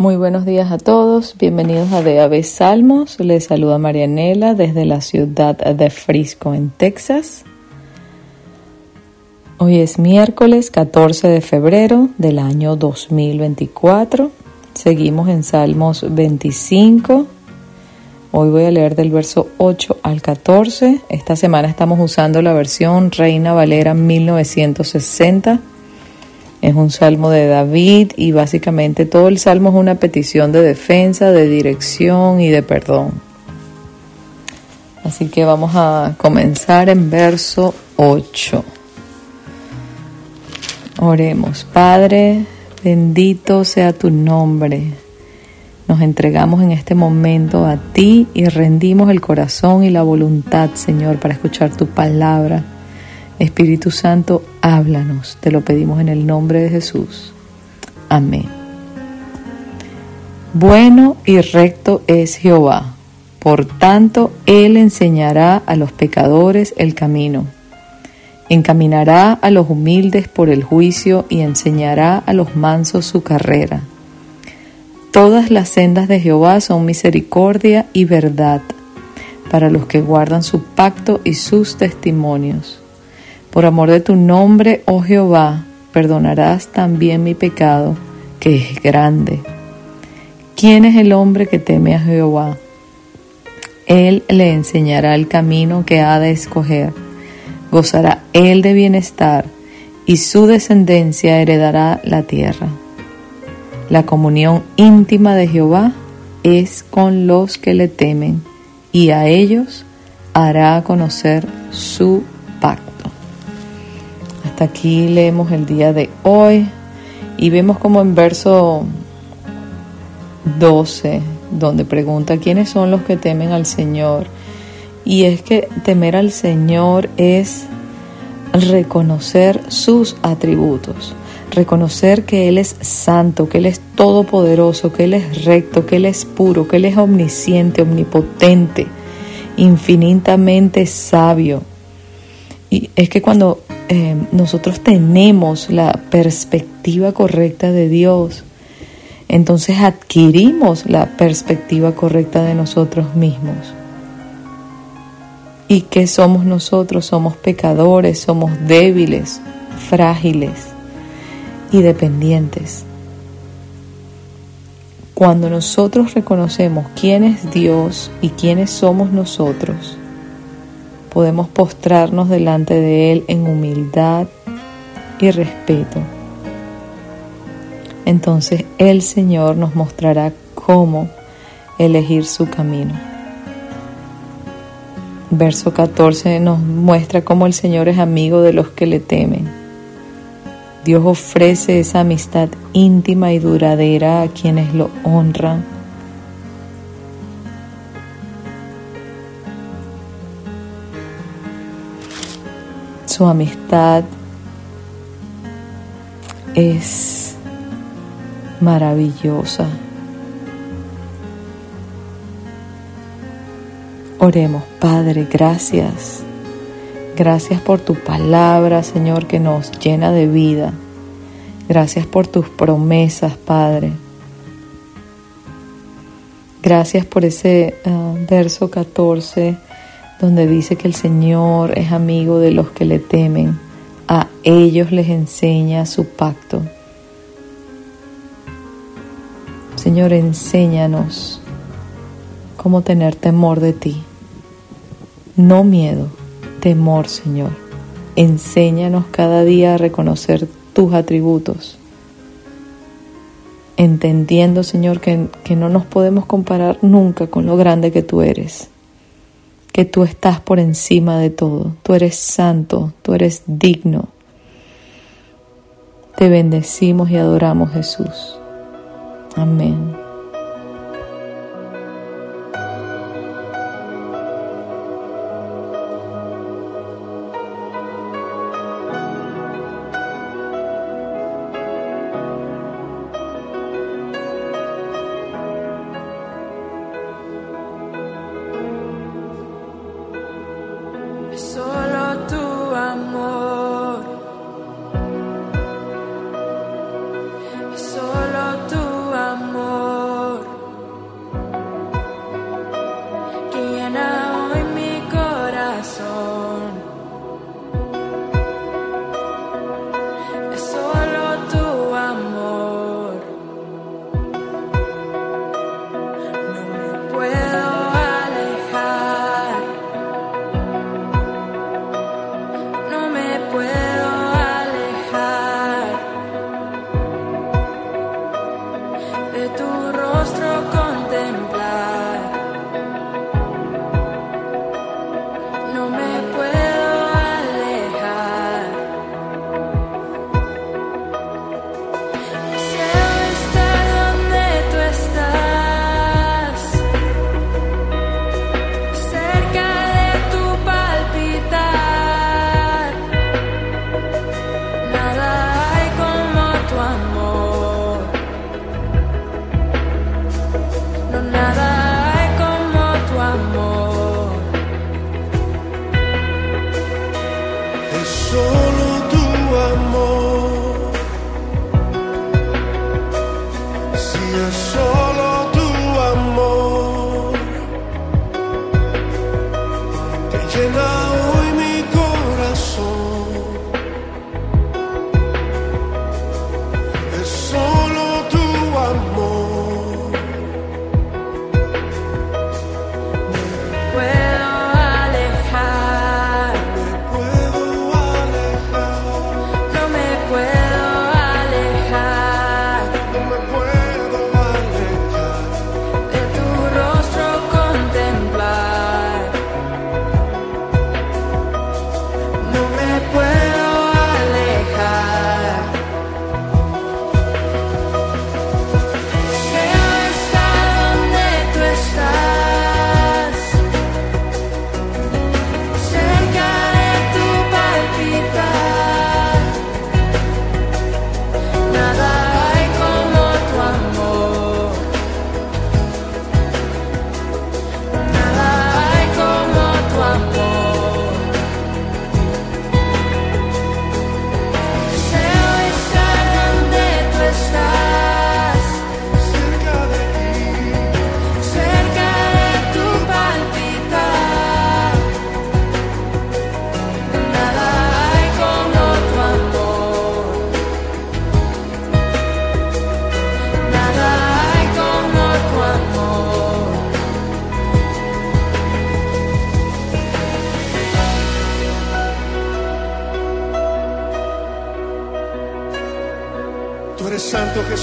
Muy buenos días a todos, bienvenidos a De Salmos. Les saluda Marianela desde la ciudad de Frisco, en Texas. Hoy es miércoles 14 de febrero del año 2024. Seguimos en Salmos 25. Hoy voy a leer del verso 8 al 14. Esta semana estamos usando la versión Reina Valera 1960 es un salmo de David y básicamente todo el salmo es una petición de defensa, de dirección y de perdón. Así que vamos a comenzar en verso 8. Oremos, Padre, bendito sea tu nombre. Nos entregamos en este momento a ti y rendimos el corazón y la voluntad, Señor, para escuchar tu palabra Espíritu Santo, háblanos. Te lo pedimos en el nombre de Jesús. Amén. Bueno y recto es Jehová. Por tanto, Él enseñará a los pecadores el camino. Encaminará a los humildes por el juicio y enseñará a los mansos su carrera. Todas las sendas de Jehová son misericordia y verdad para los que guardan su pacto y sus testimonios. Por amor de tu nombre, oh Jehová, perdonarás también mi pecado, que es grande. ¿Quién es el hombre que teme a Jehová? Él le enseñará el camino que ha de escoger. Gozará él de bienestar y su descendencia heredará la tierra. La comunión íntima de Jehová es con los que le temen y a ellos hará conocer su aquí leemos el día de hoy y vemos como en verso 12, donde pregunta quiénes son los que temen al Señor. Y es que temer al Señor es reconocer sus atributos, reconocer que Él es santo, que Él es todopoderoso, que Él es recto, que Él es puro, que Él es omnisciente, omnipotente, infinitamente sabio. Y es que cuando eh, nosotros tenemos la perspectiva correcta de Dios, entonces adquirimos la perspectiva correcta de nosotros mismos. ¿Y qué somos nosotros? Somos pecadores, somos débiles, frágiles y dependientes. Cuando nosotros reconocemos quién es Dios y quiénes somos nosotros, podemos postrarnos delante de Él en humildad y respeto. Entonces el Señor nos mostrará cómo elegir su camino. Verso 14 nos muestra cómo el Señor es amigo de los que le temen. Dios ofrece esa amistad íntima y duradera a quienes lo honran su amistad es maravillosa. Oremos, Padre, gracias. Gracias por tu palabra, Señor, que nos llena de vida. Gracias por tus promesas, Padre. Gracias por ese ah, verso 14 donde dice que el Señor es amigo de los que le temen, a ellos les enseña su pacto. Señor, enséñanos cómo tener temor de ti. No miedo, temor, Señor. Enséñanos cada día a reconocer tus atributos, entendiendo, Señor, que, que no nos podemos comparar nunca con lo grande que tú eres que tú estás por encima de todo. Tú eres santo, tú eres digno. Te bendecimos y adoramos Jesús. Amén.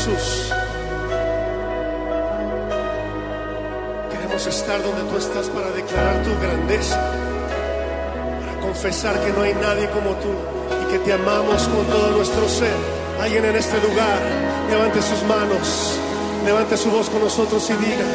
Jesús. Queremos estar donde tú estás para declarar tu grandeza, para confesar que no hay nadie como tú y que te amamos con todo nuestro ser. Alguien en este lugar, levante sus manos, levante su voz con nosotros y diga,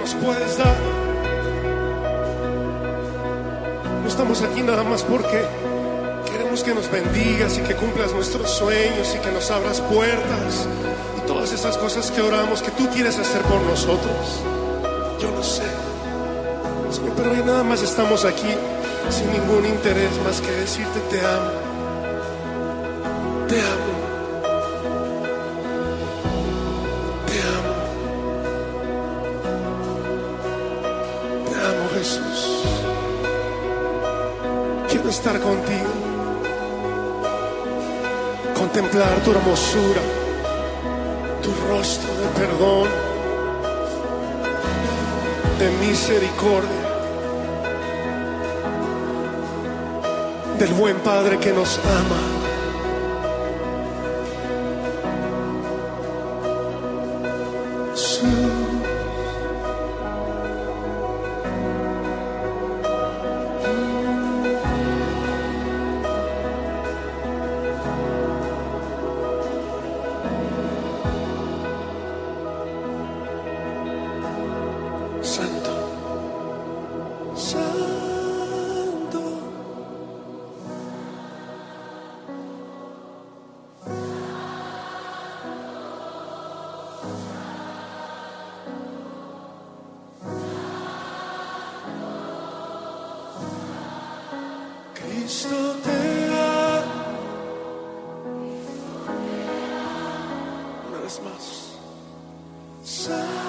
nos puedes dar. No estamos aquí nada más porque queremos que nos bendigas y que cumplas nuestros sueños y que nos abras puertas y todas esas cosas que oramos que tú quieres hacer por nosotros. Yo lo sé. Pero hoy nada más estamos aquí sin ningún interés más que decirte te amo. Te amo. Jesús. Quiero estar contigo, contemplar tu hermosura, tu rostro de perdón, de misericordia, del buen Padre que nos ama. Santo.